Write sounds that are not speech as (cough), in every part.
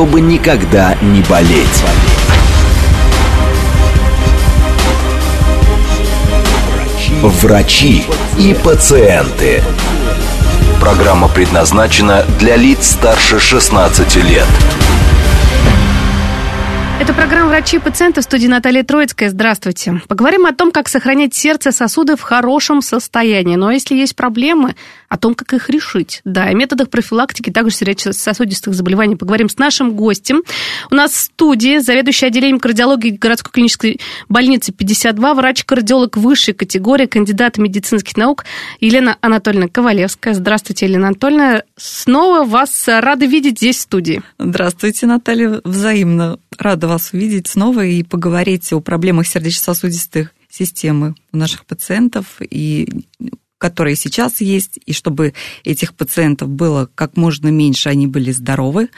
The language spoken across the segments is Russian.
чтобы никогда не болеть. Врачи и пациенты. Программа предназначена для лиц старше 16 лет. Это программа «Врачи и пациенты» в студии Наталья Троицкая. Здравствуйте. Поговорим о том, как сохранять сердце сосуды в хорошем состоянии. Но если есть проблемы, о том, как их решить. Да, и методах профилактики также сердечно-сосудистых заболеваний поговорим с нашим гостем. У нас в студии заведующий отделением кардиологии городской клинической больницы 52, врач-кардиолог высшей категории, кандидат медицинских наук Елена Анатольевна Ковалевская. Здравствуйте, Елена Анатольевна. Снова вас рады видеть здесь в студии. Здравствуйте, Наталья. Взаимно рада вас увидеть снова и поговорить о проблемах сердечно-сосудистых системы у наших пациентов и которые сейчас есть, и чтобы этих пациентов было как можно меньше, они были здоровы.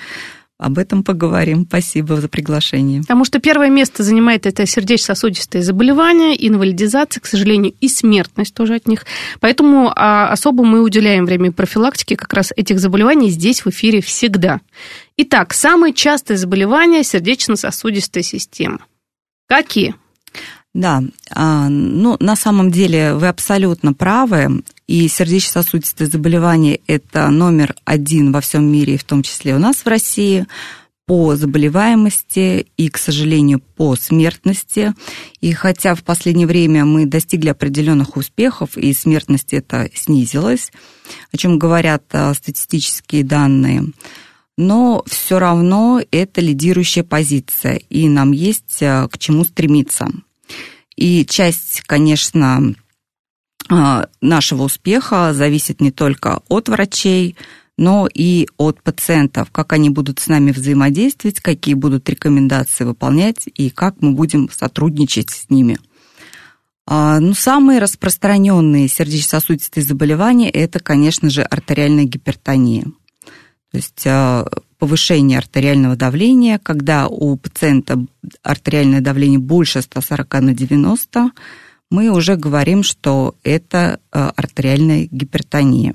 Об этом поговорим. Спасибо за приглашение. Потому что первое место занимает это сердечно-сосудистые заболевания, инвалидизация, к сожалению, и смертность тоже от них. Поэтому а, особо мы уделяем время профилактике как раз этих заболеваний здесь в эфире всегда. Итак, самые частые заболевания сердечно-сосудистой системы. Какие? Да, а, ну, на самом деле вы абсолютно правы, и сердечно-сосудистые заболевания – это номер один во всем мире, в том числе у нас в России, по заболеваемости и, к сожалению, по смертности. И хотя в последнее время мы достигли определенных успехов, и смертность это снизилась, о чем говорят а, статистические данные, но все равно это лидирующая позиция, и нам есть а, к чему стремиться. И часть, конечно, а, нашего успеха зависит не только от врачей, но и от пациентов, как они будут с нами взаимодействовать, какие будут рекомендации выполнять и как мы будем сотрудничать с ними. А, ну, самые распространенные сердечно-сосудистые заболевания – это, конечно же, артериальная гипертония. То есть а, повышение артериального давления, когда у пациента артериальное давление больше 140 на 90, мы уже говорим, что это э, артериальная гипертония.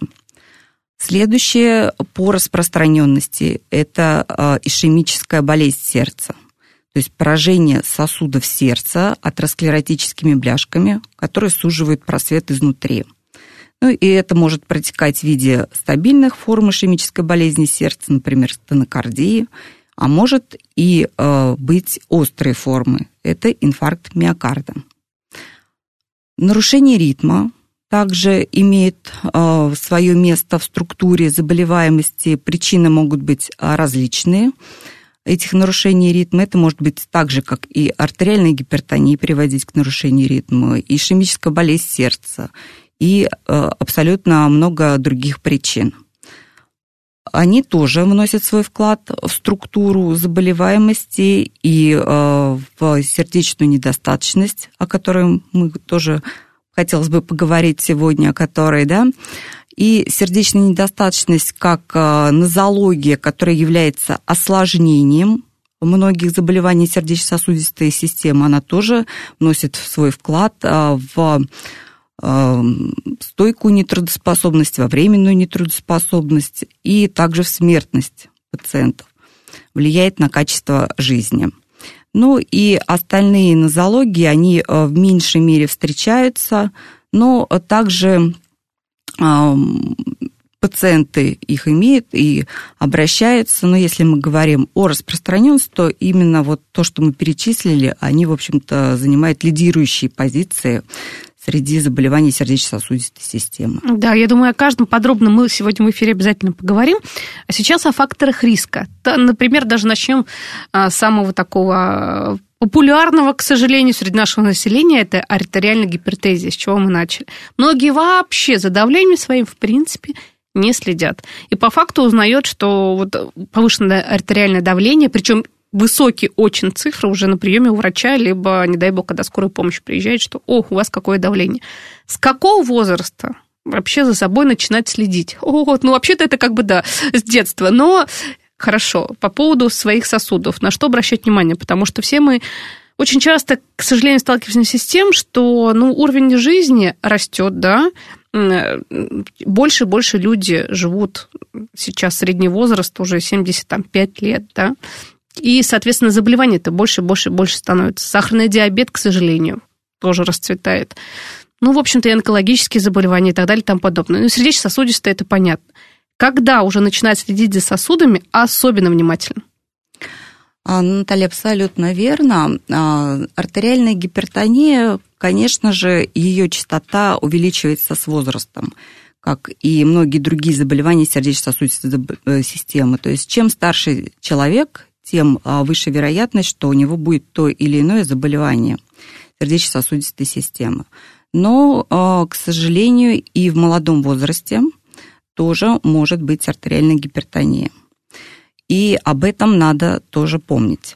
Следующее по распространенности – это э, ишемическая болезнь сердца, то есть поражение сосудов сердца атеросклеротическими бляшками, которые суживают просвет изнутри – ну и это может протекать в виде стабильных форм ишемической болезни сердца, например, стенокардии, а может и э, быть острые формы. Это инфаркт миокарда. Нарушение ритма также имеет э, свое место в структуре заболеваемости. Причины могут быть различные этих нарушений ритма. Это может быть так же, как и артериальная гипертония приводить к нарушению ритма, и ишемическая болезнь сердца, и э, абсолютно много других причин. Они тоже вносят свой вклад в структуру заболеваемости и э, в сердечную недостаточность, о которой мы тоже хотелось бы поговорить сегодня, о которой, да, и сердечная недостаточность как э, нозология, которая является осложнением многих заболеваний сердечно-сосудистой системы, она тоже вносит свой вклад в стойкую нетрудоспособность, во временную нетрудоспособность и также в смертность пациентов. Влияет на качество жизни. Ну и остальные нозологии, они э, в меньшей мере встречаются, но также пациенты их имеют и обращаются, но если мы говорим о распространенности, то именно вот то, что мы перечислили, они, в общем-то, занимают лидирующие позиции среди заболеваний сердечно-сосудистой системы. Да, я думаю, о каждом подробно мы сегодня в эфире обязательно поговорим. А сейчас о факторах риска. Например, даже начнем а, с самого такого а, популярного, к сожалению, среди нашего населения, это артериальная гипертезия, с чего мы начали. Многие вообще за давлением своим, в принципе, не следят. И по факту узнает, что вот повышенное артериальное давление, причем высокие очень цифры уже на приеме у врача, либо, не дай бог, когда скорая помощь приезжает, что, о, у вас какое давление. С какого возраста вообще за собой начинать следить? О, ну вообще-то это как бы, да, с детства, но хорошо, по поводу своих сосудов, на что обращать внимание, потому что все мы очень часто, к сожалению, сталкиваемся с тем, что ну, уровень жизни растет, да, больше и больше люди живут сейчас средний возраст уже 75 лет, да, и, соответственно, заболеваний-то больше, больше, больше становится. Сахарный диабет, к сожалению, тоже расцветает. Ну, в общем-то, и онкологические заболевания и так далее и тому подобное. Ну, сердечно-сосудистое, это понятно. Когда уже начинать следить за сосудами, особенно внимательно? А, Наталья, абсолютно верно. А, артериальная гипертония, конечно же, ее частота увеличивается с возрастом как и многие другие заболевания сердечно-сосудистой э, системы. То есть чем старше человек, тем а, выше вероятность, что у него будет то или иное заболевание сердечно-сосудистой системы. Но, к сожалению, и в молодом возрасте тоже может быть артериальная гипертония и об этом надо тоже помнить.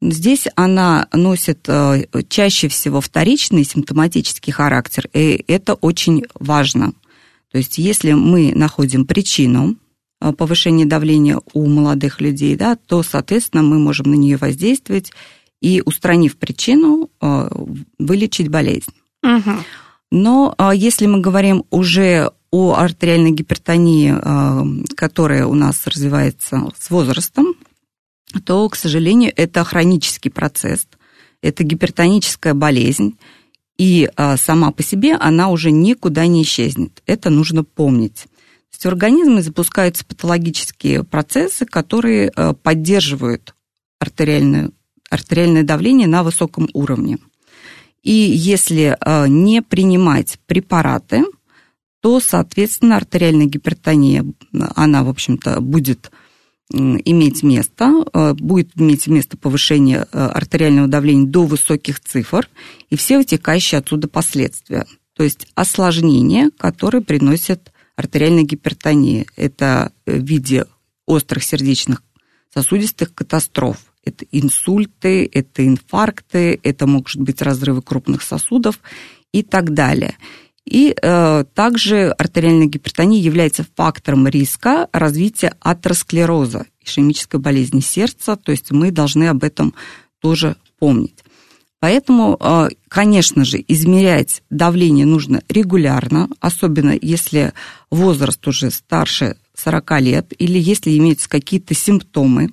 Здесь она носит э, чаще всего вторичный симптоматический характер, и это очень важно. То есть если мы находим причину э, повышения давления у молодых людей, да, то, соответственно, мы можем на нее воздействовать и, устранив причину, э, вылечить болезнь. Угу. Но если мы говорим уже о артериальной гипертонии, э, которая у нас развивается с возрастом, то, к сожалению, это хронический процесс, это гипертоническая болезнь, и э, сама по себе она уже никуда не исчезнет. Это нужно помнить. В организме запускаются патологические процессы, которые э, поддерживают артериальное, артериальное давление на высоком уровне. И если не принимать препараты, то, соответственно, артериальная гипертония, она, в общем-то, будет иметь место, э, будет иметь место повышение э, артериального давления до высоких цифр и все вытекающие отсюда последствия. То есть осложнения, которые приносят артериальная гипертония. Это в виде острых сердечных сосудистых катастроф. Это инсульты, это инфаркты, это могут быть разрывы крупных сосудов и так далее. И э, также артериальная гипертония является фактором риска развития атеросклероза, ишемической болезни сердца, то есть мы должны об этом тоже помнить. Поэтому, э, конечно же, измерять давление нужно регулярно, особенно если возраст уже старше 40 лет или если имеются какие-то симптомы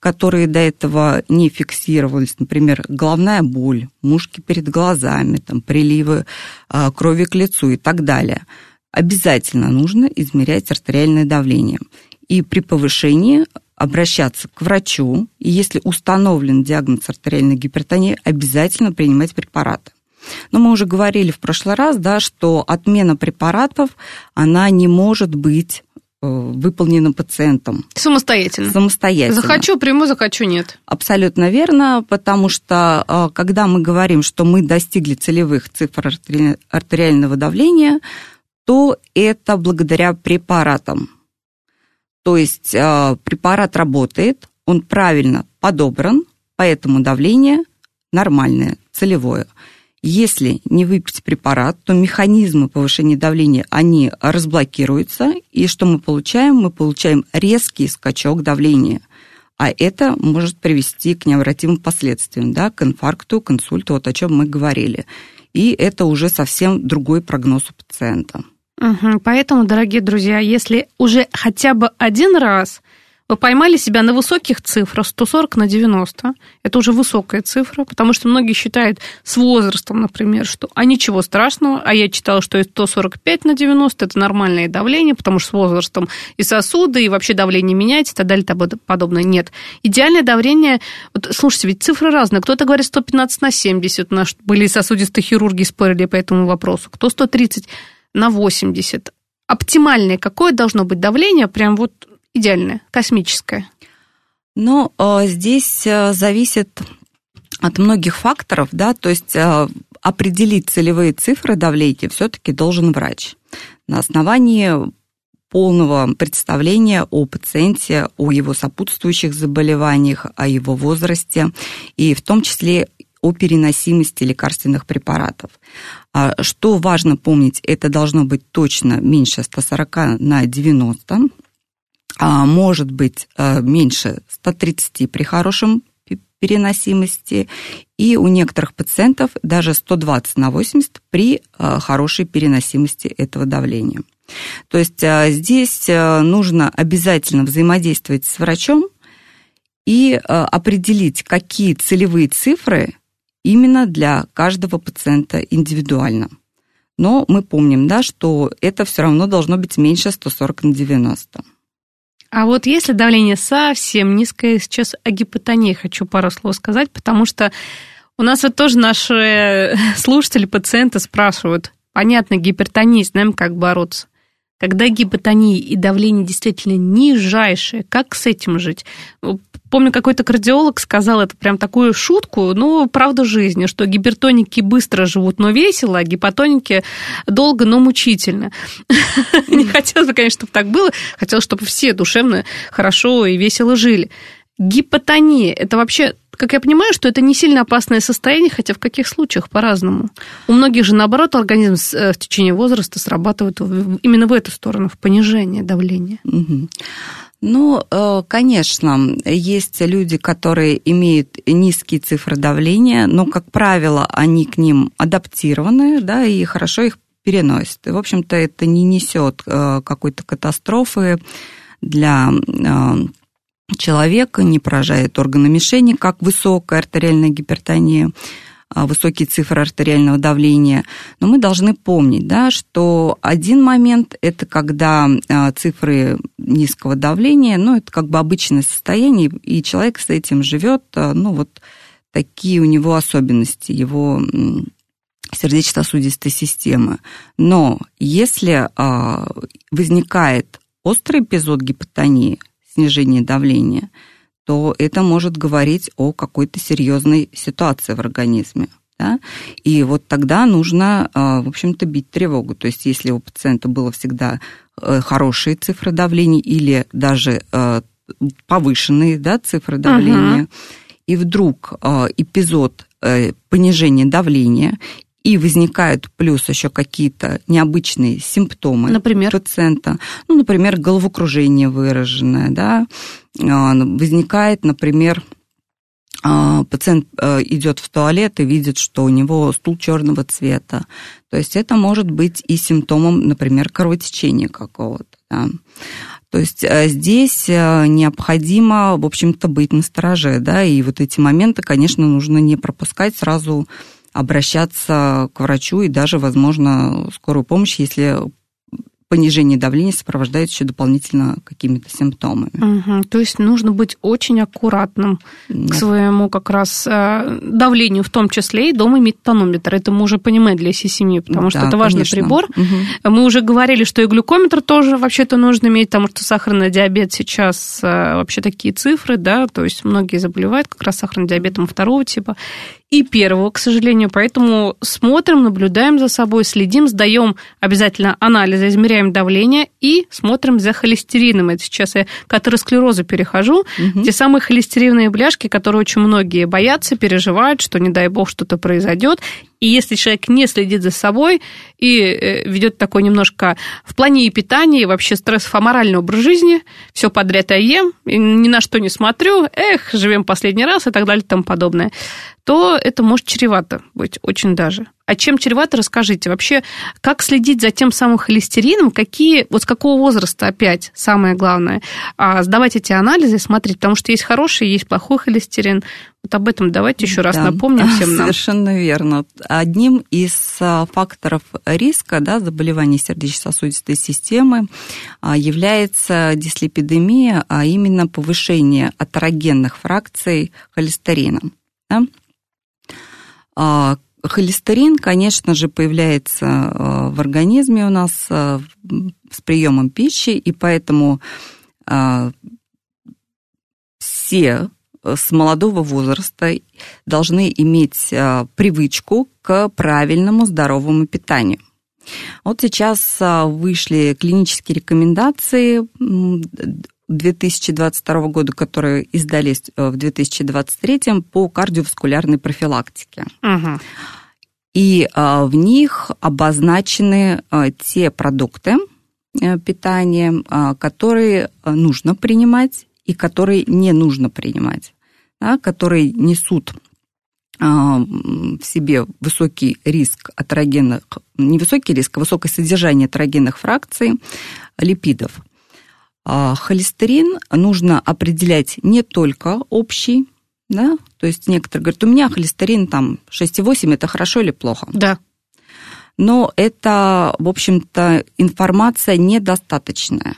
которые до этого не фиксировались, например, головная боль, мушки перед глазами, там, приливы а, крови к лицу и так далее, обязательно нужно измерять артериальное давление. И при повышении обращаться к врачу, и если установлен диагноз артериальной гипертонии, обязательно принимать препараты. Но мы уже говорили в прошлый раз, да, что отмена препаратов, она не может быть Э, выполнено пациентом. Самостоятельно? Самостоятельно. Захочу, приму, захочу, нет. Абсолютно верно, потому что э, когда мы говорим, что мы достигли целевых цифр артериального давления, то это благодаря препаратам. То есть э, препарат работает, он правильно подобран, поэтому давление нормальное, целевое. Если не выпить препарат, то механизмы повышения давления, они разблокируются, и что мы получаем? Мы получаем резкий скачок давления. А это может привести к необратимым последствиям, да, к инфаркту, к инсульту, вот о чем мы говорили. И это уже совсем другой прогноз у пациента. Угу, поэтому, дорогие друзья, если уже хотя бы один раз вы поймали себя на высоких цифрах, 140 на 90. Это уже высокая цифра, потому что многие считают с возрастом, например, что а ничего страшного, а я читала, что 145 на 90 это нормальное давление, потому что с возрастом и сосуды, и вообще давление меняется и так далее и тому подобное. Нет. Идеальное давление, вот слушайте, ведь цифры разные. Кто-то говорит 115 на 70, у были сосудистые хирурги спорили по этому вопросу, кто 130 на 80. Оптимальное какое должно быть давление, прям вот идеальное, космическое? Ну, а, здесь а, зависит от многих факторов, да, то есть а, определить целевые цифры давления все-таки должен врач на основании полного представления о пациенте, о его сопутствующих заболеваниях, о его возрасте и в том числе о переносимости лекарственных препаратов. А что важно помнить, это должно быть точно меньше 140 на 90, а может быть э, меньше 130 при хорошем переносимости, и у некоторых пациентов даже 120 на 80 при э, хорошей переносимости этого давления. То есть э, здесь нужно обязательно взаимодействовать с врачом и определить, какие целевые цифры именно для каждого пациента индивидуально. Но мы помним, да, что это все равно должно быть меньше 140 на 90. А вот если давление совсем низкое, сейчас о гипотонии хочу пару слов сказать, потому что у нас вот тоже наши (laughs) слушатели, пациенты спрашивают, понятно, гипертония, знаем, как бороться. Когда гипотония и давление действительно нижайшее, как с этим жить? Помню, какой-то кардиолог сказал это прям такую шутку, ну, правда жизни, что гипертоники быстро живут, но весело, а гипотоники долго, но мучительно. (laughs) Не хотелось бы, конечно, чтобы так было. Хотелось, чтобы все душевно, хорошо и весело жили. Гипотония – это вообще как я понимаю, что это не сильно опасное состояние, хотя в каких случаях по-разному. У многих же, наоборот, организм э, в течение возраста срабатывает именно в эту сторону, в понижение давления. Угу. Ну, э, конечно, есть люди, которые имеют низкие цифры давления, но, как правило, они к ним адаптированы, да, и хорошо их переносят. И, в общем-то, это не несет э, какой-то катастрофы для человека, не поражает органы мишени, как высокая артериальная гипертония, высокие цифры артериального давления. Но мы должны помнить, да, что один момент – это когда а, цифры низкого давления, ну, это как бы обычное состояние, и человек с этим живет, а, ну, вот такие у него особенности, его сердечно-сосудистой системы. Но если возникает острый эпизод гипотонии – снижение давления, то это может говорить о какой-то серьезной ситуации в организме. Да? И вот тогда нужно, а, в общем-то, бить тревогу. То есть если у пациента было всегда э, хорошие цифры давления или даже э, повышенные да, цифры давления, угу. и вдруг э, эпизод понижения давления и возникают плюс еще какие-то необычные симптомы например? пациента. Ну, например, головокружение выраженное, да, а, возникает, например, а, пациент э, идет в туалет и видит, что у него стул черного цвета. То есть это может быть и симптомом, например, кровотечения какого-то. Да. То есть э, здесь э, необходимо, в общем-то, быть настороже, да, и вот эти моменты, конечно, нужно не пропускать сразу обращаться к врачу и даже, возможно, скорую помощь, если понижение давления сопровождается еще дополнительно какими-то симптомами. Угу, то есть нужно быть очень аккуратным да. к своему как раз э, давлению, в том числе и дома иметь тонометр. Это мы уже понимаем для всей семьи, потому да, что это важный конечно. прибор. Угу. Мы уже говорили, что и глюкометр тоже вообще-то нужно иметь, потому что сахарный диабет сейчас э, вообще такие цифры, да, то есть многие заболевают как раз сахарным диабетом второго типа и первого, к сожалению. Поэтому смотрим, наблюдаем за собой, следим, сдаем обязательно анализы, измеряем давление и смотрим за холестерином. Это сейчас я к атеросклерозу перехожу. Угу. Те самые холестериновые бляшки, которые очень многие боятся, переживают, что не дай бог что-то произойдет. И если человек не следит за собой и э, ведет такой немножко в плане и питания, и вообще стрессово-моральный образ жизни, все подряд я ем, и ни на что не смотрю, эх, живем последний раз и так далее и тому подобное, то это может чревато быть очень даже. А чем чревато, расскажите. Вообще, как следить за тем самым холестерином, какие, вот с какого возраста опять, самое главное, а сдавать эти анализы, смотреть, потому что есть хороший, есть плохой холестерин. Вот об этом давайте еще раз да, напомним всем (laughs) нам. Совершенно верно. Одним из а, факторов риска да, заболеваний сердечно-сосудистой системы а, является дислепидемия, а именно повышение атерогенных фракций холестерина. Да? Холестерин, конечно же, появляется э, в организме у нас э, с приемом пищи, и поэтому э, все с молодого возраста должны иметь привычку к правильному здоровому питанию. Вот сейчас вышли клинические рекомендации 2022 года, которые издались э, в 2023 по кардиоваскулярной профилактике. Угу. И а, в них обозначены а, те продукты э, питания, которые нужно принимать и которые не нужно принимать, которые несут в себе высокий риск атерогенных, не высокий риск, а высокое содержание атерогенных фракций липидов. А холестерин нужно определять не только общий, да, то есть некоторые говорят, у меня холестерин там 6,8, это хорошо или плохо? Да. Но это, в общем-то, информация недостаточная.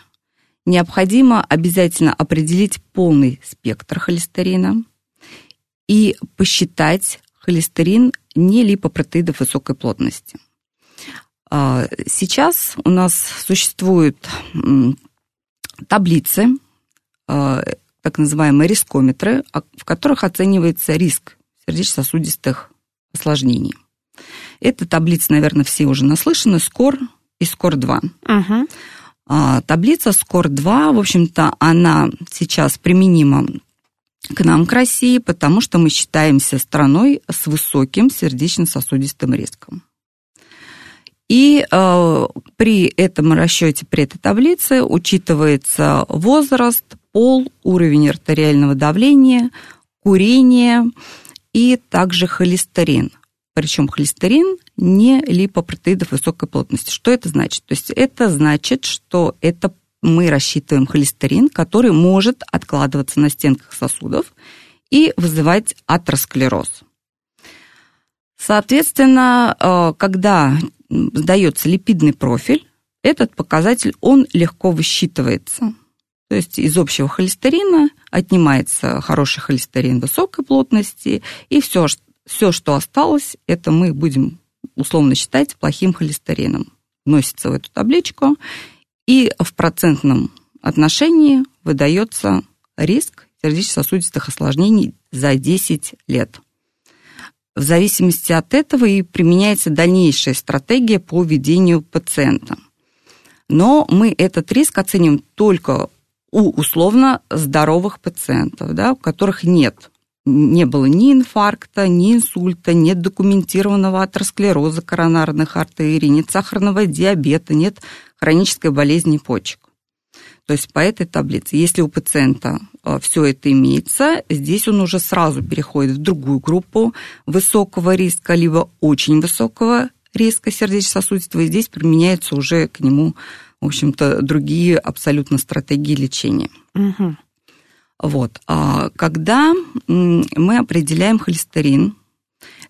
Необходимо обязательно определить полный спектр холестерина и посчитать холестерин не липопротеидов высокой плотности. А, сейчас у нас существует таблицы, э, так называемые рискометры, а, в которых оценивается риск сердечно-сосудистых осложнений. Это таблица, наверное, все уже наслышаны, СКОР и СКОР-2. Угу. Таблица СКОР-2, в общем-то, она сейчас применима к нам, к России, потому что мы считаемся страной с высоким сердечно-сосудистым риском. И э, при этом расчете, при этой таблице учитывается возраст, пол, уровень артериального давления, курение и также холестерин. Причем холестерин не липопротеидов высокой плотности. Что это значит? То есть это значит, что это мы рассчитываем холестерин, который может откладываться на стенках сосудов и вызывать атеросклероз. Соответственно, э, когда сдается липидный профиль, этот показатель, он легко высчитывается. То есть из общего холестерина отнимается хороший холестерин высокой плотности, и все, все, что осталось, это мы будем условно считать плохим холестерином. Вносится в эту табличку, и в процентном отношении выдается риск сердечно-сосудистых осложнений за 10 лет. В зависимости от этого и применяется дальнейшая стратегия по ведению пациента. Но мы этот риск оценим только у условно здоровых пациентов, да, у которых нет не было ни инфаркта, ни инсульта, нет документированного атеросклероза коронарных артерий, нет сахарного диабета, нет хронической болезни почек. То есть по этой таблице, если у пациента э, все это имеется, здесь он уже сразу переходит в другую группу высокого риска, либо очень высокого риска сердечно-сосудистого, и здесь применяются уже к нему, в общем-то, другие абсолютно стратегии лечения. Угу. Вот. А когда мы определяем холестерин,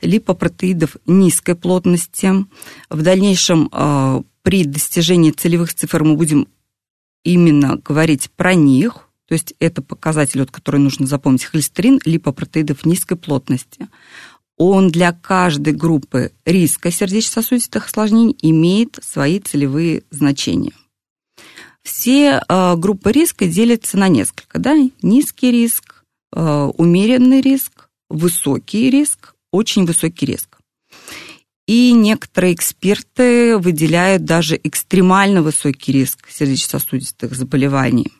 липопротеидов низкой плотности, в дальнейшем э, при достижении целевых цифр мы будем именно говорить про них, то есть это показатель, вот, который нужно запомнить, холестерин липопротеидов низкой плотности. Он для каждой группы риска сердечно-сосудистых осложнений имеет свои целевые значения. Все э, группы риска делятся на несколько. Да? Низкий риск, э, умеренный риск, высокий риск, очень высокий риск. И некоторые эксперты выделяют даже экстремально высокий риск сердечно-сосудистых заболеваний.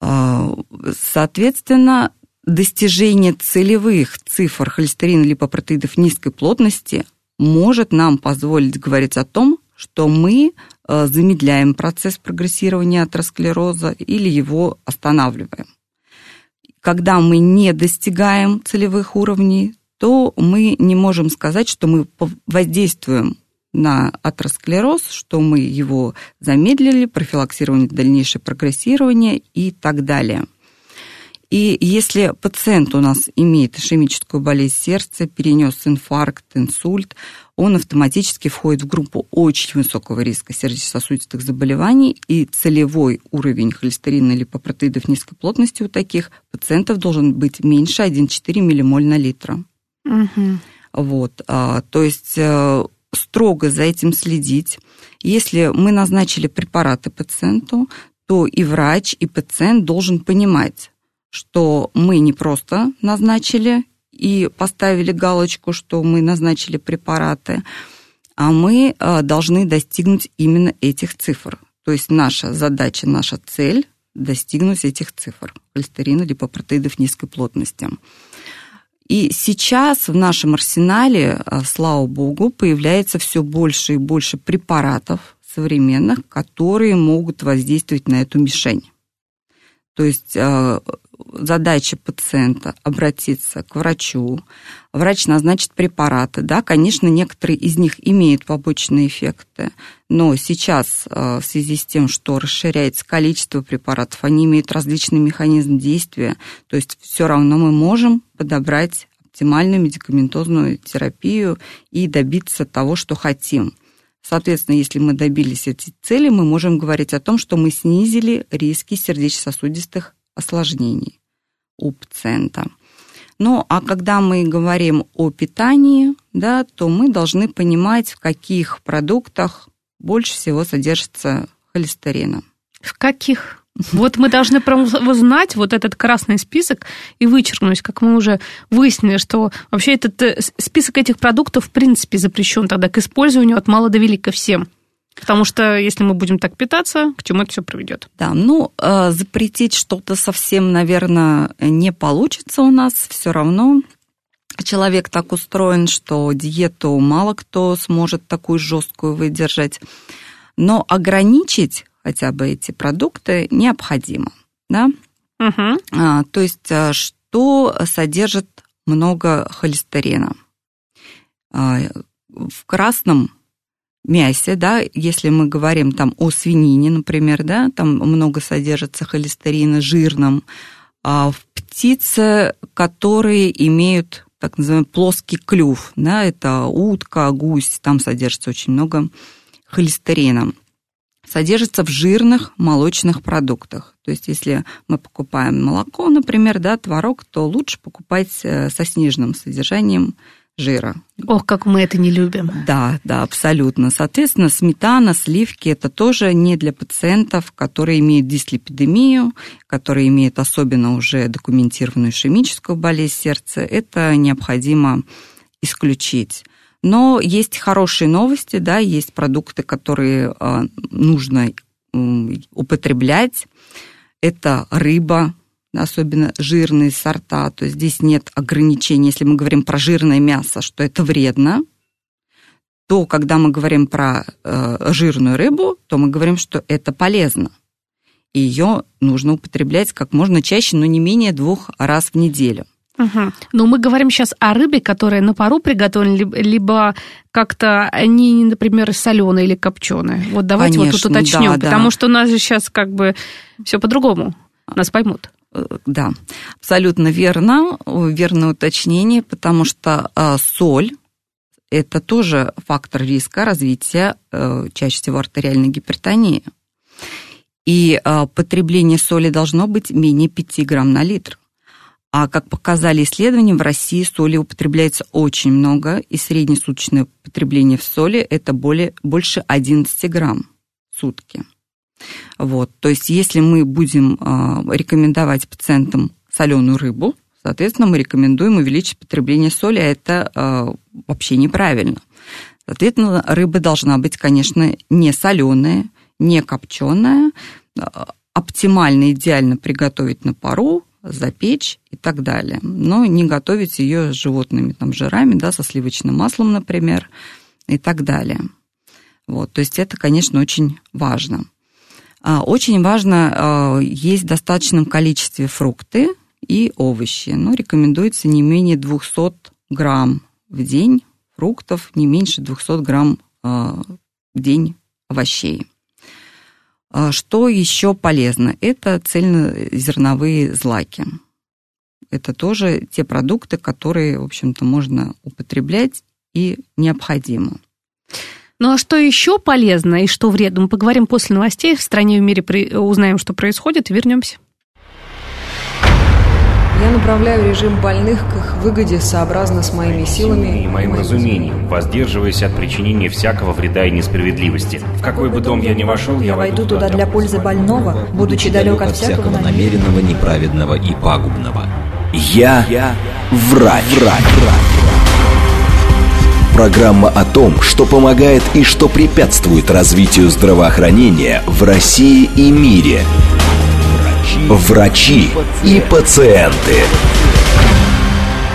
А, соответственно, достижение целевых цифр холестерина липопротеидов низкой плотности может нам позволить говорить о том, что мы а, замедляем процесс прогрессирования атеросклероза или его останавливаем. Когда мы не достигаем целевых уровней, то мы не можем сказать, что мы воздействуем на атеросклероз, что мы его замедлили, профилаксировали дальнейшее прогрессирование и так далее. И если пациент у нас имеет ишемическую болезнь сердца, перенес инфаркт, инсульт, он автоматически входит в группу очень высокого риска сердечно-сосудистых заболеваний, и целевой уровень холестерина или липопротеидов низкой плотности у таких пациентов должен быть меньше 1,4 миллимоль на литр. Угу. Вот, а, то есть э, строго за этим следить. Если мы назначили препараты пациенту, то и врач, и пациент должен понимать, что мы не просто назначили и поставили галочку, что мы назначили препараты, а мы э, должны достигнуть именно этих цифр. То есть наша задача, наша цель достигнуть этих цифр холестерина, липопротеидов низкой плотности. И сейчас в нашем арсенале, э, слава богу, появляется все больше и больше препаратов современных, которые могут воздействовать на эту мишень. То есть э, задача пациента обратиться к врачу, врач назначит препараты. Да, конечно, некоторые из них имеют побочные эффекты, но сейчас э, в связи с тем, что расширяется количество препаратов, они имеют различный механизм действия, то есть все равно мы можем подобрать оптимальную медикаментозную терапию и добиться того, что хотим. Соответственно, если мы добились этой цели, мы можем говорить о том, что мы снизили риски сердечно-сосудистых осложнений у пациента. Ну, а когда мы говорим о питании, да, то мы должны понимать, в каких продуктах больше всего содержится холестерина. В каких? Вот мы должны прям знать вот этот красный список и вычеркнуть, как мы уже выяснили, что вообще этот э, список этих продуктов в принципе запрещен тогда к использованию от мала до велика всем. Потому что если мы будем так питаться, к чему это все приведет? Да, ну, э, запретить что-то совсем, наверное, не получится у нас все равно. Человек так устроен, что диету мало кто сможет такую жесткую выдержать. Но ограничить хотя бы эти продукты необходимо. Да? Угу. А, то есть, э, что содержит много холестерина? А, в красном мясе, да, если мы говорим там о свинине, например, да, там много содержится холестерина жирном, а в птице, которые имеют так называемый плоский клюв, да, это утка, гусь, там содержится очень много холестерина содержится в жирных молочных продуктах. То есть, если мы покупаем молоко, например, да, творог, то лучше покупать э, со сниженным содержанием жира. Ох, как мы это не любим. Да, да, абсолютно. Соответственно, сметана, сливки – это тоже не для пациентов, которые имеют дислепидемию, которые имеют особенно уже документированную ишемическую болезнь сердца. Это необходимо исключить. Но есть хорошие новости, да, есть продукты, которые а, нужно употреблять. Это рыба, особенно жирные сорта, то есть здесь нет ограничений. Если мы говорим про жирное мясо, что это вредно, то когда мы говорим про э, жирную рыбу, то мы говорим, что это полезно. И ее нужно употреблять как можно чаще, но не менее двух раз в неделю. Угу. Но мы говорим сейчас о рыбе, которая на пару приготовлена, либо как-то они, например, соленые или копченые. Вот давайте Конечно, вот тут уточнем, да, потому да. что у нас же сейчас как бы все по-другому. Нас поймут. Да, абсолютно верно, верное уточнение, потому что э, соль это тоже фактор риска развития э, чаще всего артериальной гипертонии. И потребление соли должно быть менее 5 грамм на литр. А как показали исследования, в России соли употребляется очень много, и среднесуточное потребление в соли это более, больше 11 грамм в сутки. Вот, то есть если мы будем э, рекомендовать пациентам соленую рыбу, соответственно, мы рекомендуем увеличить потребление соли, а это э, вообще неправильно. Соответственно, рыба должна быть, конечно, не соленая, не копченая, оптимально, идеально приготовить на пару, запечь и так далее. Но не готовить ее с животными там, жирами, да, со сливочным маслом, например, и так далее. Вот, то есть это, конечно, очень важно. А, очень важно а, есть в достаточном количестве фрукты и овощи. Но рекомендуется не менее 200 грамм в день фруктов, не меньше 200 грамм а, в день овощей. Что еще полезно? Это цельнозерновые злаки. Это тоже те продукты, которые, в общем-то, можно употреблять и необходимо. Ну а что еще полезно и что вредно, мы поговорим после новостей. В стране и в мире узнаем, что происходит, и вернемся. Я направляю режим больных к их выгоде сообразно с моими силами и моим разумением, воздерживаясь от причинения всякого вреда и несправедливости. В какой бы дом я ни вошел, я войду туда для пользы больного, будучи далек от всякого намеренного, неправедного и пагубного. Я, я врач. врач. врач. Программа о том, что помогает и что препятствует развитию здравоохранения в России и мире. Врачи и пациенты.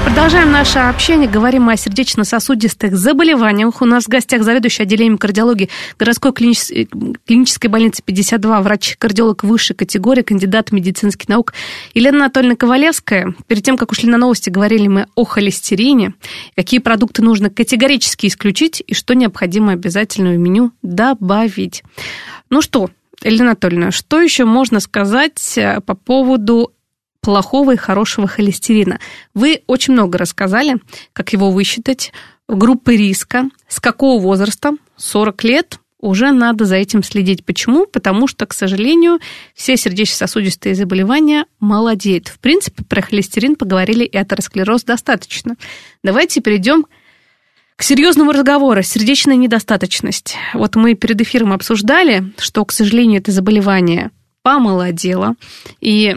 Продолжаем наше общение. Говорим о сердечно-сосудистых заболеваниях. У нас в гостях заведующий отделением кардиологии городской клинической, клинической больницы 52, врач-кардиолог высшей категории, кандидат медицинских наук Елена Анатольевна Ковалевская. Перед тем, как ушли на новости, говорили мы о холестерине, какие продукты нужно категорически исключить и что необходимо обязательно в меню добавить. Ну что, Елена Анатольевна, что еще можно сказать э, по поводу плохого и хорошего холестерина. Вы очень много рассказали, как его высчитать, группы риска, с какого возраста, 40 лет, уже надо за этим следить. Почему? Потому что, к сожалению, все сердечно-сосудистые заболевания молодеют. В принципе, про холестерин поговорили и атеросклероз достаточно. Давайте перейдем к серьезному разговору. Сердечная недостаточность. Вот мы перед эфиром обсуждали, что, к сожалению, это заболевание помолодело. И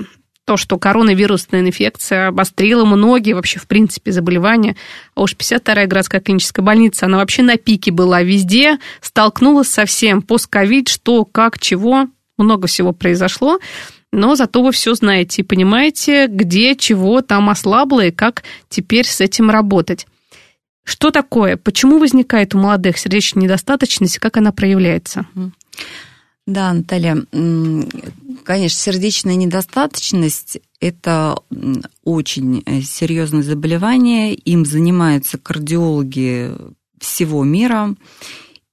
то, что коронавирусная инфекция обострила многие вообще, в принципе, заболевания. А уж 52-я городская клиническая больница, она вообще на пике была везде, столкнулась со всем. Постковид, что, как, чего, много всего произошло. Но зато вы все знаете и понимаете, где, чего там ослабло и как теперь с этим работать. Что такое? Почему возникает у молодых сердечная недостаточность и как она проявляется? Да, Наталья, конечно, сердечная недостаточность – это очень э, серьезное заболевание. Им занимаются кардиологи всего мира.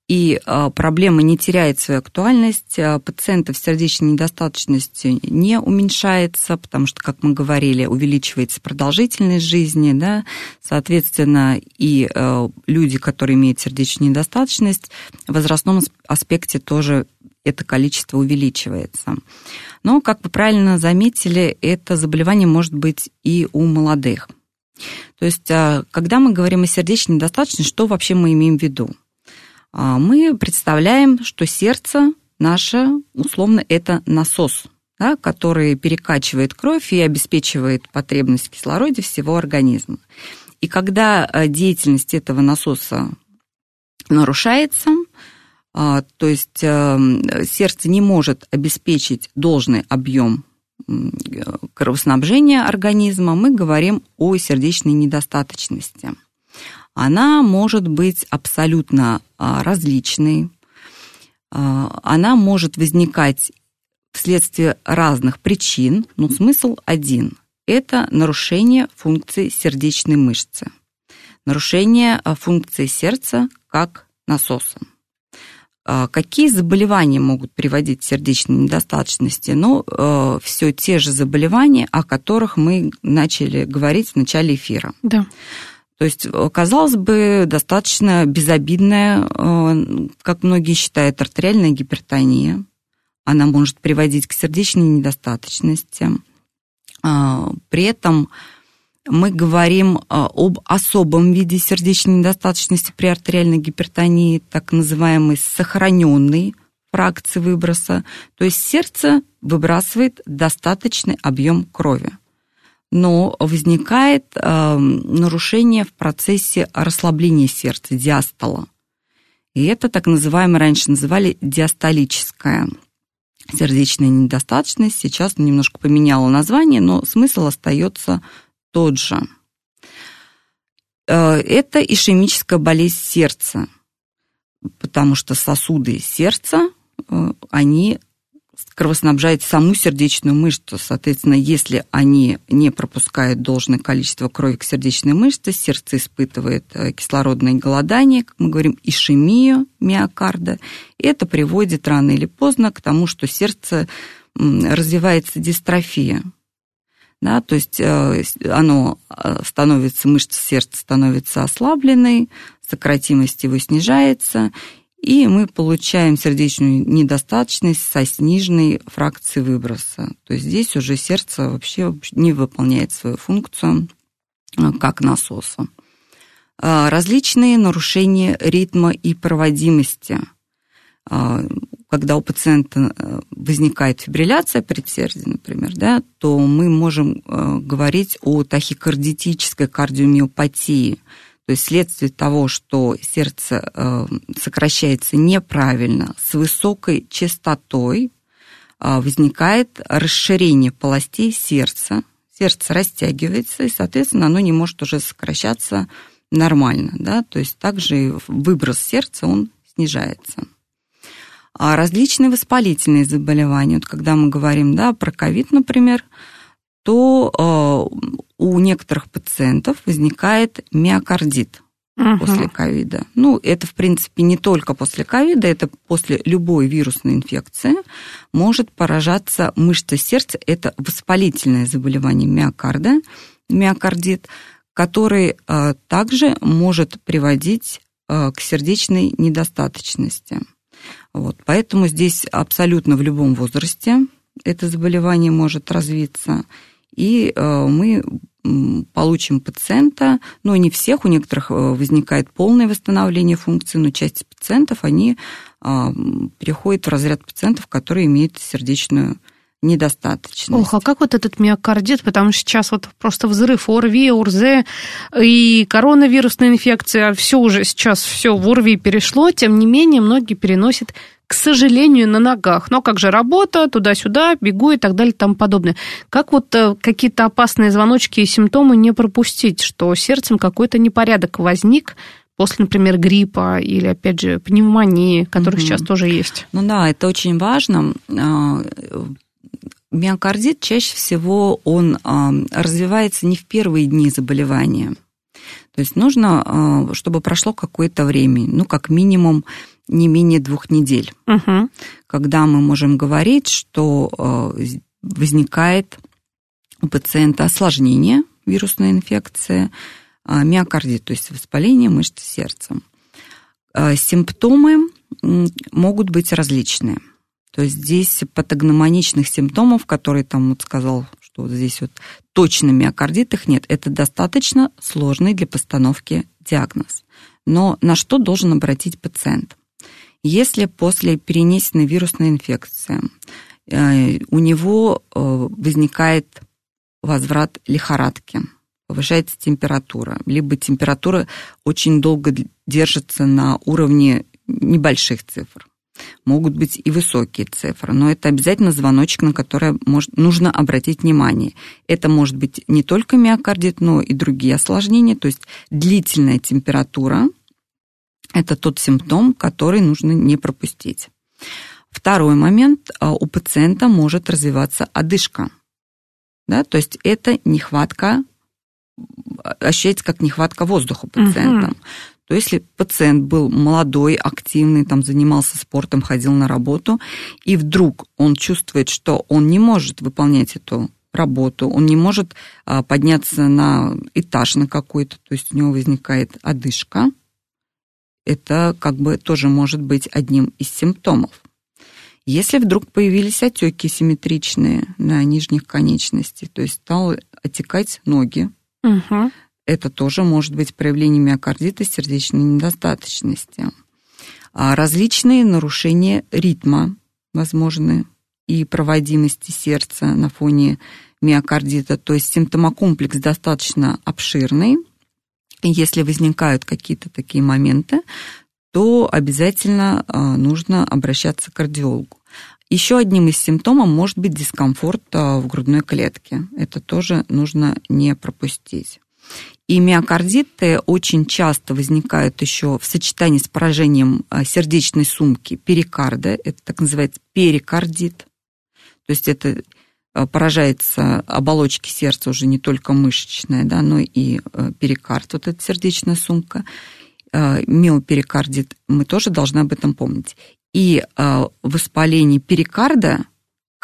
И а, проблема не теряет свою актуальность, а пациентов с сердечной недостаточностью не уменьшается, потому что, как мы говорили, увеличивается продолжительность жизни, да, соответственно, и э, люди, которые имеют сердечную недостаточность, в возрастном аспекте тоже это количество увеличивается. Но, как вы правильно заметили, это заболевание может быть и у молодых. То есть, а, когда мы говорим о сердечной недостаточности, что вообще мы имеем в виду? А, мы представляем, что сердце наше, условно, это насос, да, который перекачивает кровь и обеспечивает потребность в кислороде всего организма. И когда а, деятельность этого насоса нарушается, то есть эм, сердце не может обеспечить должный объем кровоснабжения организма, мы говорим о сердечной недостаточности. Она может быть абсолютно а, различной, а, она может возникать вследствие разных причин, но смысл один – это нарушение функции сердечной мышцы, нарушение функции сердца как насоса. А, какие заболевания могут приводить к сердечной недостаточности? Ну, э, все те же заболевания, о которых мы начали говорить в начале эфира. Да. То есть, э, казалось бы, достаточно безобидная, э, как многие считают, артериальная гипертония. Она может приводить к сердечной недостаточности. А, при этом мы говорим а, об особом виде сердечной недостаточности при артериальной гипертонии, так называемой сохраненной фракции выброса. То есть сердце выбрасывает достаточный объем крови. Но возникает э, нарушение в процессе расслабления сердца, диастола. И это так называемое, раньше называли диастолическая сердечная недостаточность. Сейчас немножко поменяла название, но смысл остается тот же. Э, это ишемическая болезнь сердца, потому что сосуды сердца, э, они кровоснабжают саму сердечную мышцу. Соответственно, если они не пропускают должное количество крови к сердечной мышце, сердце испытывает э, кислородное голодание, как мы говорим, ишемию миокарда. И это приводит рано или поздно к тому, что сердце развивается дистрофия да, то есть э, оно э, становится, мышца сердца становится ослабленной, сократимость его снижается, и мы получаем сердечную недостаточность со сниженной фракцией выброса. То есть здесь уже сердце вообще не выполняет свою функцию э, как насоса. Различные нарушения ритма и проводимости – когда у пациента э, возникает фибрилляция предсердия, например, да, то мы можем э, говорить о тахикардитической кардиомиопатии. То есть вследствие того, что сердце э, сокращается неправильно, с высокой частотой возникает расширение полостей сердца. Сердце растягивается, и, соответственно, оно не может уже сокращаться нормально. Да? То есть также выброс сердца, он снижается. А различные воспалительные заболевания, вот когда мы говорим да, про ковид, например, то э, у некоторых пациентов возникает миокардит угу. после ковида. Ну, это, в принципе, не только после ковида, это после любой вирусной инфекции может поражаться мышца сердца. Это воспалительное заболевание миокарда, миокардит, который э, также может приводить э, к сердечной недостаточности. Вот, поэтому здесь абсолютно в любом возрасте это заболевание может развиться, и э, мы получим пациента, но не всех, у некоторых э, возникает полное восстановление функции, но часть пациентов, они а, переходят в разряд пациентов, которые имеют сердечную недостаточность. Ох, а как вот этот миокардит, потому что сейчас вот просто взрыв ОРВИ, ОРЗ и коронавирусная инфекция, все уже сейчас все в ОРВИ перешло, тем не менее многие переносят к сожалению, на ногах. Но как же работа, туда-сюда, бегу и так далее и тому подобное. Как вот э, какие-то опасные звоночки и симптомы не пропустить, что сердцем какой-то непорядок возник, после, например, гриппа или, опять же, пневмонии, которых угу. сейчас тоже есть. Ну да, это очень важно. Миокардит чаще всего он а, развивается не в первые дни заболевания. То есть нужно, а, чтобы прошло какое-то время, ну, как минимум не менее двух недель, угу. когда мы можем говорить, что а, возникает у пациента осложнение вирусной инфекции, миокардит, то есть воспаление мышц сердца. Симптомы могут быть различные – то есть здесь патогномоничных симптомов, которые там вот сказал, что вот здесь вот точно миокардит их нет. Это достаточно сложный для постановки диагноз. Но на что должен обратить пациент? Если после перенесенной вирусной инфекции э, у него э, возникает возврат лихорадки, повышается температура, либо температура очень долго держится на уровне небольших цифр, Могут быть и высокие цифры, но это обязательно звоночек, на который может, нужно обратить внимание. Это может быть не только миокардит, но и другие осложнения, то есть длительная температура – это тот симптом, который нужно не пропустить. Второй момент – у пациента может развиваться одышка. Да, то есть это нехватка ощущается как нехватка воздуха пациентам. Угу то если пациент был молодой, активный, там занимался спортом, ходил на работу, и вдруг он чувствует, что он не может выполнять эту работу, он не может а, подняться на этаж на какой-то, то есть у него возникает одышка, это как бы тоже может быть одним из симптомов. Если вдруг появились отеки симметричные на нижних конечностях, то есть стало отекать ноги, угу это тоже может быть проявление миокардита, сердечной недостаточности. А различные нарушения ритма возможны и проводимости сердца на фоне миокардита, то есть симптомокомплекс достаточно обширный. Если возникают какие-то такие моменты, то обязательно а, нужно обращаться к кардиологу. Еще одним из симптомов может быть дискомфорт а, в грудной клетке. Это тоже нужно не пропустить. И миокардиты очень часто возникают еще в сочетании с поражением а, сердечной сумки перикарда. Это так называется перикардит. То есть это а, поражается оболочки сердца уже не только мышечная, да, но и а, перикард, вот эта сердечная сумка. Миоперикардит, мы тоже должны об этом помнить. И воспаление перикарда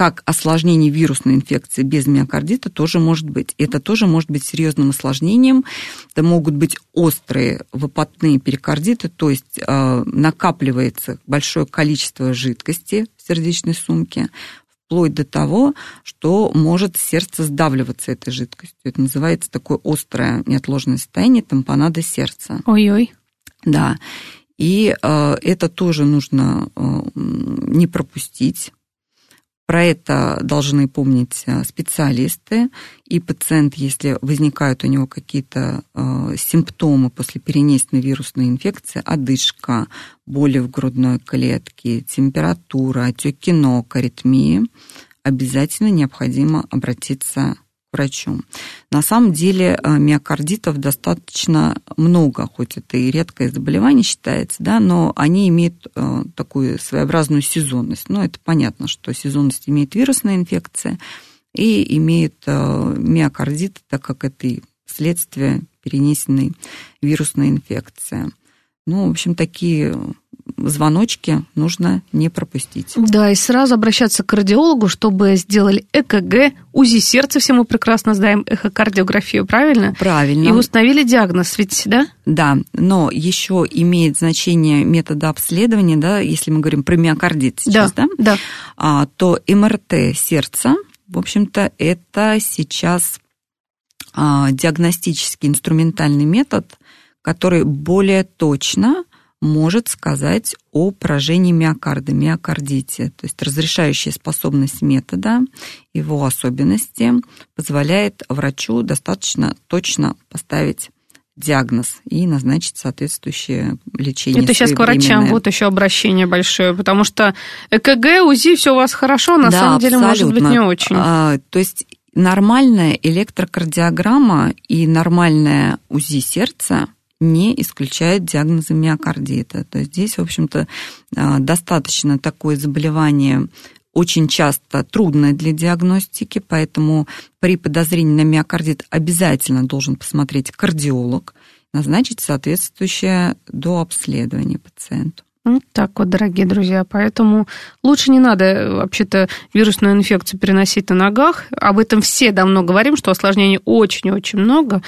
как осложнение вирусной инфекции без миокардита тоже может быть. Это тоже может быть серьезным осложнением. Это могут быть острые выпадные перикардиты, то есть э, накапливается большое количество жидкости в сердечной сумке, вплоть до того, что может сердце сдавливаться этой жидкостью. Это называется такое острое неотложное состояние тампонада сердца. Ой-ой. Да. И э, это тоже нужно э, не пропустить Про это должны помнить э, специалисты. И пациент, если возникают у него какие-то э, симптомы после перенесенной вирусной инфекции, одышка, боли в грудной клетке, температура, отеки ног, аритмии, обязательно необходимо обратиться врачу. На самом деле э, миокардитов достаточно много, хоть это и редкое заболевание считается, да, но они имеют э, такую своеобразную сезонность. Ну, это понятно, что сезонность имеет вирусная инфекция и имеет э, миокардит, так как это и следствие перенесенной вирусной инфекции. Ну, в общем, такие звоночки нужно не пропустить. Да, и сразу обращаться к кардиологу, чтобы сделали ЭКГ, УЗИ сердца, все мы прекрасно знаем эхокардиографию, правильно? Правильно. И установили диагноз, ведь, да? Да, но еще имеет значение метода обследования, да, если мы говорим про миокардит сейчас, да, да, да. А, то МРТ сердца, в общем-то, это сейчас а, диагностический инструментальный метод, который более точно может сказать о поражении миокарда, миокардите. То есть разрешающая способность метода, его особенности позволяет врачу достаточно точно поставить диагноз и назначить соответствующее лечение. Это сейчас к врачам вот еще обращение большое, потому что ЭКГ, УЗИ, все у вас хорошо, на да, самом деле абсолютно. может быть не очень. А, то есть нормальная электрокардиограмма и нормальная УЗИ сердца не исключает диагноза миокардита. То есть здесь, в общем-то, а, достаточно такое заболевание очень часто трудное для диагностики, поэтому при подозрении на миокардит обязательно должен посмотреть кардиолог, назначить соответствующее до обследования пациенту. Вот так вот, дорогие друзья. Поэтому лучше не надо э, вообще-то вирусную инфекцию переносить на ногах. Об этом все давно говорим, что осложнений очень-очень много.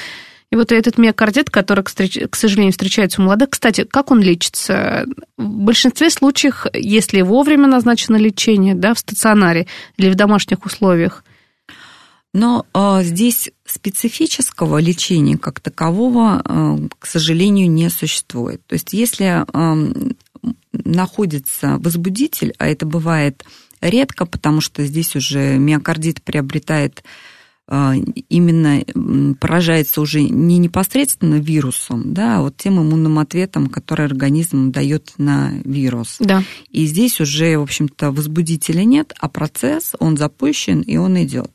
И вот этот миокардит, который, к сожалению, встречается у молодых, кстати, как он лечится? В большинстве случаев, если вовремя назначено лечение, да, в стационаре или в домашних условиях. Но э, здесь специфического лечения как такового, э, к сожалению, не существует. То есть если э, находится возбудитель, а это бывает редко, потому что здесь уже миокардит приобретает именно поражается уже не непосредственно вирусом, да, а вот тем иммунным ответом, который организм дает на вирус. Да. И здесь уже, в общем-то, возбудителя нет, а процесс, он запущен и он идет.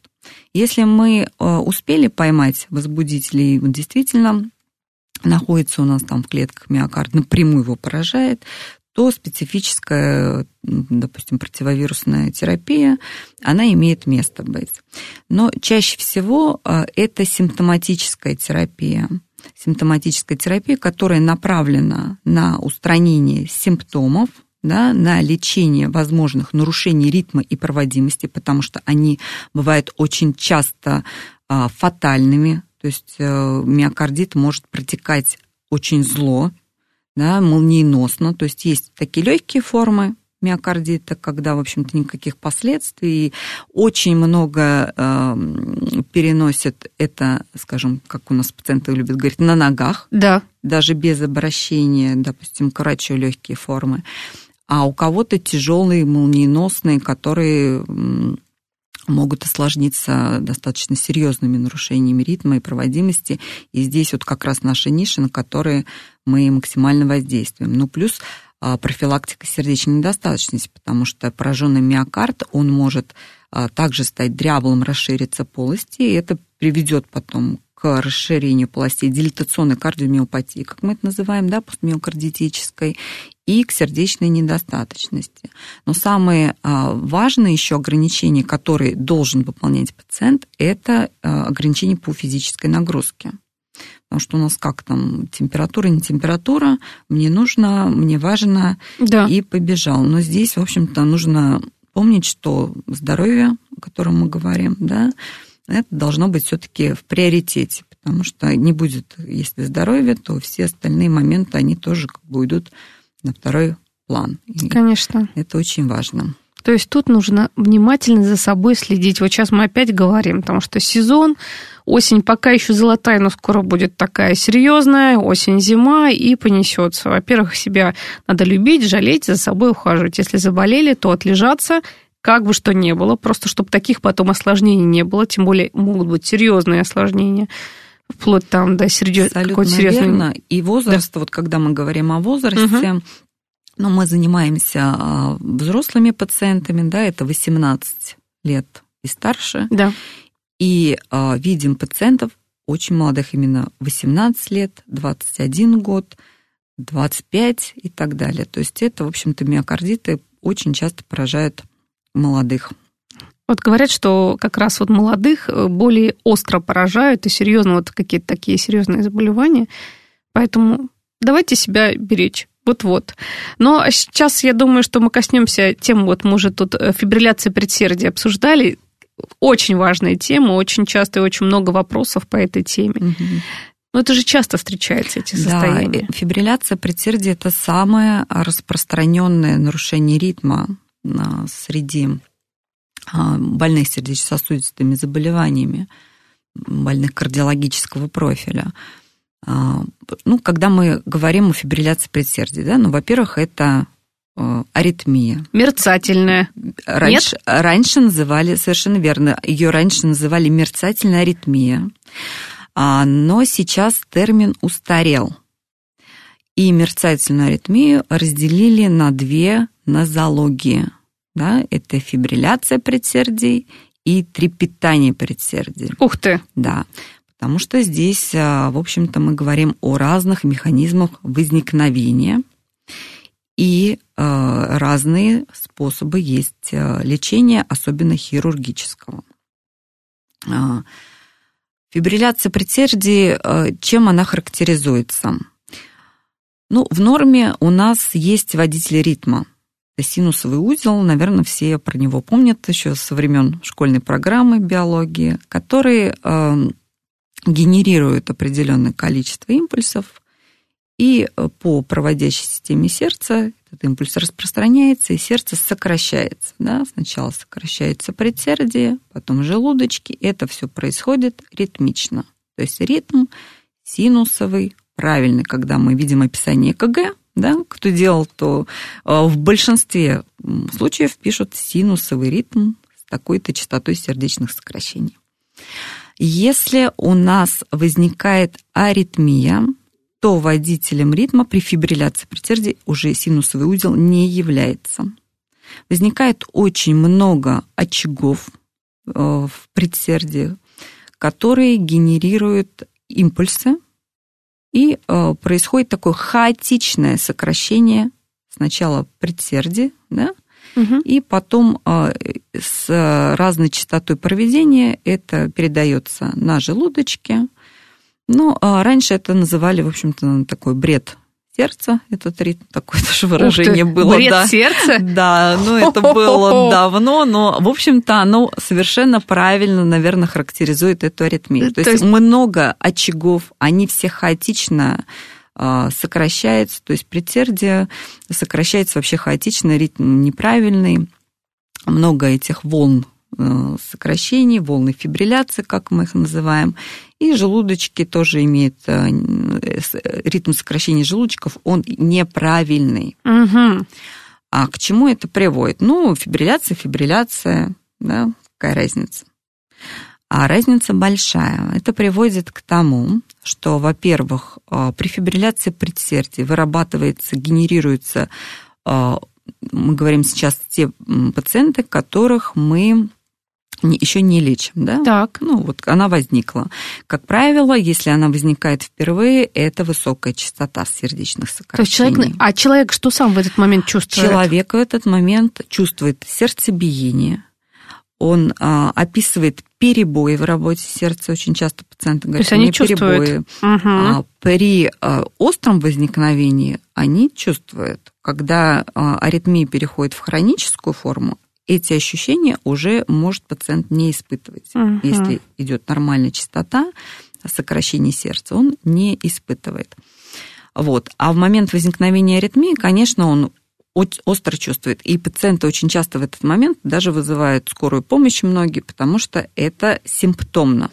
Если мы а, успели поймать возбудителей, действительно находится у нас там в клетках миокард, напрямую его поражает, то специфическая, допустим, противовирусная терапия, она имеет место быть. Но чаще всего а, это симптоматическая терапия. Симптоматическая терапия, которая направлена на устранение симптомов, да, на лечение возможных нарушений ритма и проводимости, потому что они бывают очень часто а, фатальными, то есть э, миокардит может протекать очень зло, да, молниеносно. То есть есть такие легкие формы миокардита, когда, в общем-то, никаких последствий. Очень много э, переносят это, скажем, как у нас пациенты любят говорить, на ногах. Да. Даже без обращения, допустим, к врачу легкие формы. А у кого-то тяжелые, молниеносные, которые могут осложниться достаточно серьезными нарушениями ритма и проводимости. И здесь вот как раз наша ниша, на которые мы максимально воздействуем. Ну, плюс а, профилактика сердечной недостаточности, потому что пораженный миокард, он может а, также стать дряблым, расшириться полости, и это приведет потом к расширению полостей дилатационной кардиомиопатии, как мы это называем, да, постмиокардитической, и к сердечной недостаточности. Но самые а, важные еще ограничения, которые должен выполнять пациент, это ограничения по физической нагрузке. Потому что у нас как там, температура, не температура, мне нужно, мне важно, да. и побежал. Но здесь, в общем-то, нужно помнить, что здоровье, о котором мы говорим, да, это должно быть все-таки в приоритете, потому что не будет, если здоровье, то все остальные моменты, они тоже как бы уйдут на второй план. И Конечно. Это очень важно. То есть тут нужно внимательно за собой следить. Вот сейчас мы опять говорим, потому что сезон, осень пока еще золотая, но скоро будет такая серьезная, осень-зима и понесется. Во-первых, себя надо любить, жалеть, за собой ухаживать. Если заболели, то отлежаться, как бы что ни было, просто чтобы таких потом осложнений не было, тем более могут быть серьезные осложнения вплоть там до серьез... какой-то серьезной... верно. И возраст, да. вот когда мы говорим о возрасте, угу. Ну, мы занимаемся а, взрослыми пациентами, да, это 18 лет и старше. Да. И э, видим пациентов очень молодых, именно 18 лет, 21 год, 25 и так далее. То есть это, в общем-то, миокардиты очень часто поражают молодых. Вот говорят, что как раз вот молодых э, более остро поражают и серьезно вот какие-то такие серьезные заболевания. Поэтому давайте себя беречь. Вот-вот. Но сейчас я думаю, что мы коснемся тем, вот мы уже тут э, фибрилляции предсердия обсуждали. Очень важная тема, очень часто и очень много вопросов по этой теме. Угу. Но это же часто встречается, эти состояния. Да, фибрилляция предсердия – это самое распространенное нарушение ритма среди а, больных сердечно-сосудистыми заболеваниями, больных кардиологического профиля. А, ну, когда мы говорим о фибрилляции предсердия, да, ну, во-первых, это э, аритмия. Мерцательная. Раньше, Нет? раньше называли, совершенно верно, ее раньше называли мерцательная аритмия, а, но сейчас термин устарел. И мерцательную аритмию разделили на две нозологии. Да, это фибрилляция предсердий и трепетание предсердий. Ух ты! Да. Потому что здесь, а, в общем-то, мы говорим о разных механизмах возникновения и а, разные способы есть а, лечения, особенно хирургического. Фибрилляция предсердий, чем она характеризуется? Ну, в норме у нас есть водитель ритма. Синусовый узел, наверное, все про него помнят еще со времен школьной программы биологии, который генерирует определенное количество импульсов, и э, по проводящей системе сердца этот импульс распространяется, и сердце сокращается. Да? Сначала сокращается предсердие, потом желудочки. Это все происходит ритмично. То есть ритм синусовый, правильный, когда мы видим описание КГ, да, кто делал, то э, в большинстве случаев пишут синусовый ритм с такой-то частотой сердечных сокращений. Если у нас возникает аритмия, то водителем ритма при фибрилляции предсердий уже синусовый узел не является. Возникает очень много очагов э, в предсердии, которые генерируют импульсы, и э, происходит такое хаотичное сокращение сначала предсердия, да, Угу. И потом а, с разной частотой проведения это передается на желудочке. Ну, а раньше это называли, в общем-то, такой бред сердца, этот ритм, такое (laughs) даже выражение ты, было. Бред да. сердца? Да, ну это было (laughs) давно, но, в общем-то, оно совершенно правильно, наверное, характеризует эту аритмию. То, То есть, есть много очагов, они все хаотично сокращается, то есть предсердие сокращается вообще хаотично, ритм неправильный, много этих волн э, сокращений, волны фибрилляции, как мы их называем, и желудочки тоже имеют э, ритм сокращения желудочков, он неправильный. Угу. А к чему это приводит? Ну, фибрилляция, фибрилляция, да, какая разница? А разница большая. Это приводит к тому, что, во-первых, а, при фибрилляции предсердий вырабатывается, генерируется, а, мы говорим сейчас те пациенты, которых мы еще не лечим, да? Так. Ну, вот она возникла. Как правило, если она возникает впервые, это высокая частота сердечных сокращений. То есть человек, а человек что сам в этот момент чувствует? Человек в этот момент чувствует сердцебиение, он а, описывает перебои в работе сердца. Очень часто пациенты говорят, То есть они чувствуют. перебои. Угу. А, при а, остром возникновении они чувствуют. Когда а, аритмия переходит в хроническую форму, эти ощущения уже может пациент не испытывать. Угу. Если идет нормальная частота сокращения сердца, он не испытывает. Вот. А в момент возникновения аритмии, конечно, он остро чувствует. И пациенты очень часто в этот момент даже вызывают скорую помощь многие, потому что это симптомно.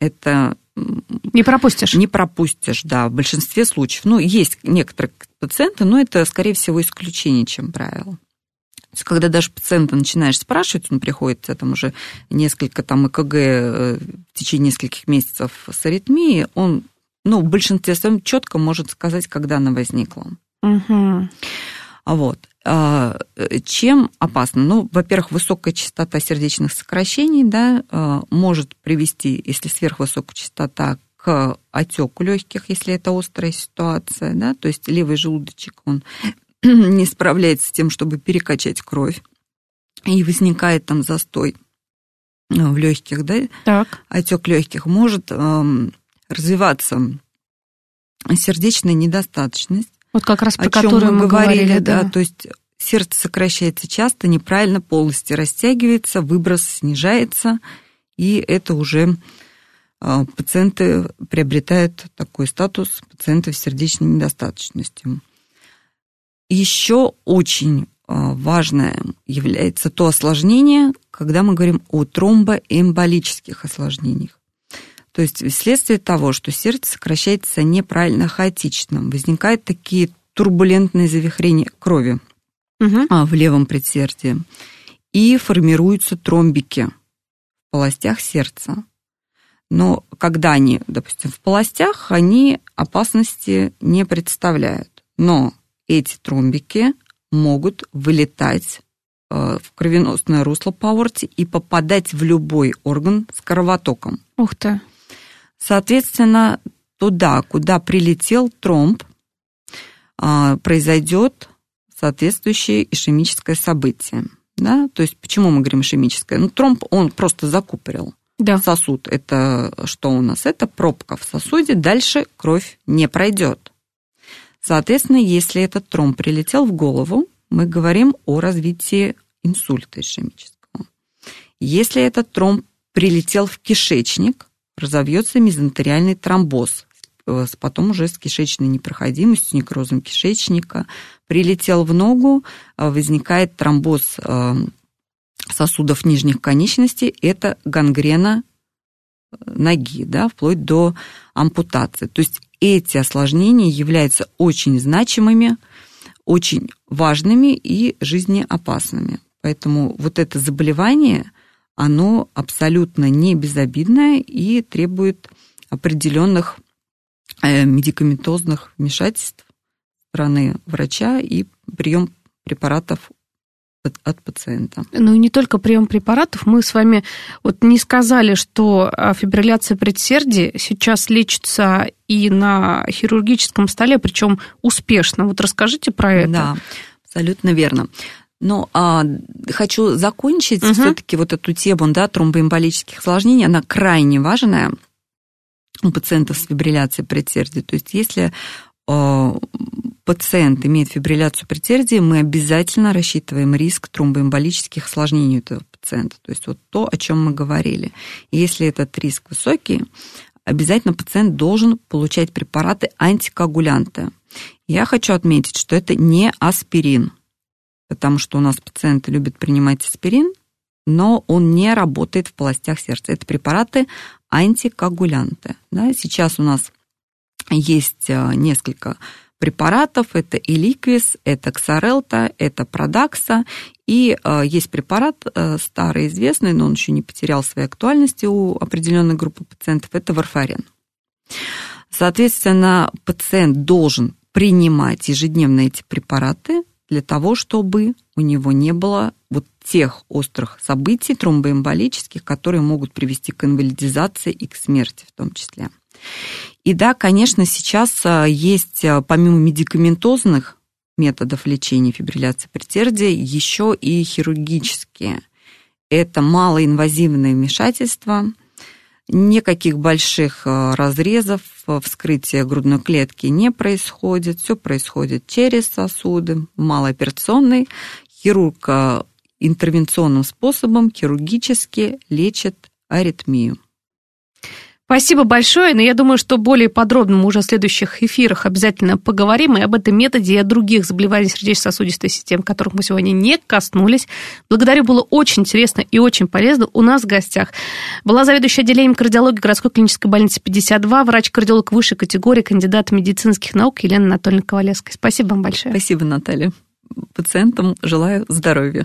Это не пропустишь. Не пропустишь, да, в большинстве случаев. Ну, есть некоторые пациенты, но это, скорее всего, исключение, чем правило. То есть, когда даже пациента начинаешь спрашивать, он приходит, там уже несколько там ЭКГ э, в течение нескольких месяцев с аритмией, он, ну, в большинстве своем четко может сказать, когда она возникла. Угу. Вот. А, чем опасно? Ну, во-первых, высокая частота сердечных сокращений да, а, может привести, если сверхвысокая частота, к отеку легких, если это острая ситуация, да, то есть левый желудочек, он (clears throat) не справляется с тем, чтобы перекачать кровь, и возникает там застой э, в легких, да, так. отек легких, может эм, развиваться сердечная недостаточность. Вот как раз про которую мы, говорили, говорили да. да, то есть сердце сокращается часто, неправильно, полости растягивается, выброс снижается, и это уже э, пациенты приобретают такой статус пациентов с сердечной недостаточностью. Еще очень а, важное является то осложнение, когда мы говорим о тромбоэмболических осложнениях. То есть вследствие того, что сердце сокращается неправильно, хаотично, возникают такие турбулентные завихрения крови угу. в левом предсердии, и формируются тромбики в полостях сердца. Но когда они, допустим, в полостях, они опасности не представляют. Но эти тромбики могут вылетать э, в кровеносное русло по аорте и попадать в любой орган с кровотоком. Ух ты. Соответственно, туда, куда прилетел тромб, э, произойдет соответствующее ишемическое событие. Да? То есть почему мы говорим ишемическое? Ну, тромб, он просто закупорил да. сосуд. Это что у нас? Это пробка в сосуде, дальше кровь не пройдет. Соответственно, если этот тромб прилетел в голову, мы говорим о развитии инсульта ишемического. Если этот тромб прилетел в кишечник, разовьется мезентериальный тромбоз, э, потом уже с кишечной непроходимостью, некрозом кишечника. Прилетел в ногу, э, возникает тромбоз э, сосудов нижних конечностей, это гангрена ноги, да, вплоть до ампутации. То есть эти осложнения являются очень значимыми, очень важными и жизнеопасными. Поэтому вот это заболевание, оно абсолютно не безобидное и требует определенных э, медикаментозных вмешательств стороны врача и прием препаратов от пациента. Ну и не только прием препаратов. Мы с вами вот не сказали, что а, фибрилляция предсердия сейчас лечится и на хирургическом столе, причем успешно. Вот расскажите про это. Да, абсолютно верно. Но а, хочу закончить угу. все-таки вот эту тему да, тромбоэмболических осложнений. Она крайне важная у пациентов с фибрилляцией предсердия. То есть если а, пациент имеет фибрилляцию предсердия, мы обязательно рассчитываем риск тромбоэмболических осложнений у этого пациента. То есть вот то, о чем мы говорили. И если этот риск высокий, обязательно пациент должен получать препараты антикоагулянты. Я хочу отметить, что это не аспирин, потому что у нас пациенты любят принимать аспирин, но он не работает в полостях сердца. Это препараты антикоагулянты. Да, сейчас у нас есть э, несколько препаратов. Это Эликвис, это Ксарелта, это Продакса. И э, есть препарат э, старый, известный, но он еще не потерял своей актуальности у определенной группы пациентов. Это варфарин. Соответственно, пациент должен принимать ежедневно эти препараты для того, чтобы у него не было вот тех острых событий тромбоэмболических, которые могут привести к инвалидизации и к смерти в том числе. И да, конечно, сейчас а, есть, а, помимо медикаментозных методов лечения фибрилляции предсердия, еще и хирургические. Это малоинвазивное вмешательство, никаких больших а, разрезов, вскрытия грудной клетки не происходит, все происходит через сосуды, малооперационный. Хирург интервенционным способом хирургически лечит аритмию. Спасибо большое, но я думаю, что более подробно мы уже в следующих эфирах обязательно поговорим и об этом методе, и о других заболеваниях сердечно-сосудистой системы, которых мы сегодня не коснулись. Благодарю, было очень интересно и очень полезно. У нас в гостях была заведующая отделением кардиологии городской клинической больницы 52, врач-кардиолог высшей категории, кандидат медицинских наук Елена Анатольевна Ковалевская. Спасибо вам большое. Спасибо, Наталья. пациентам желаю здоровья.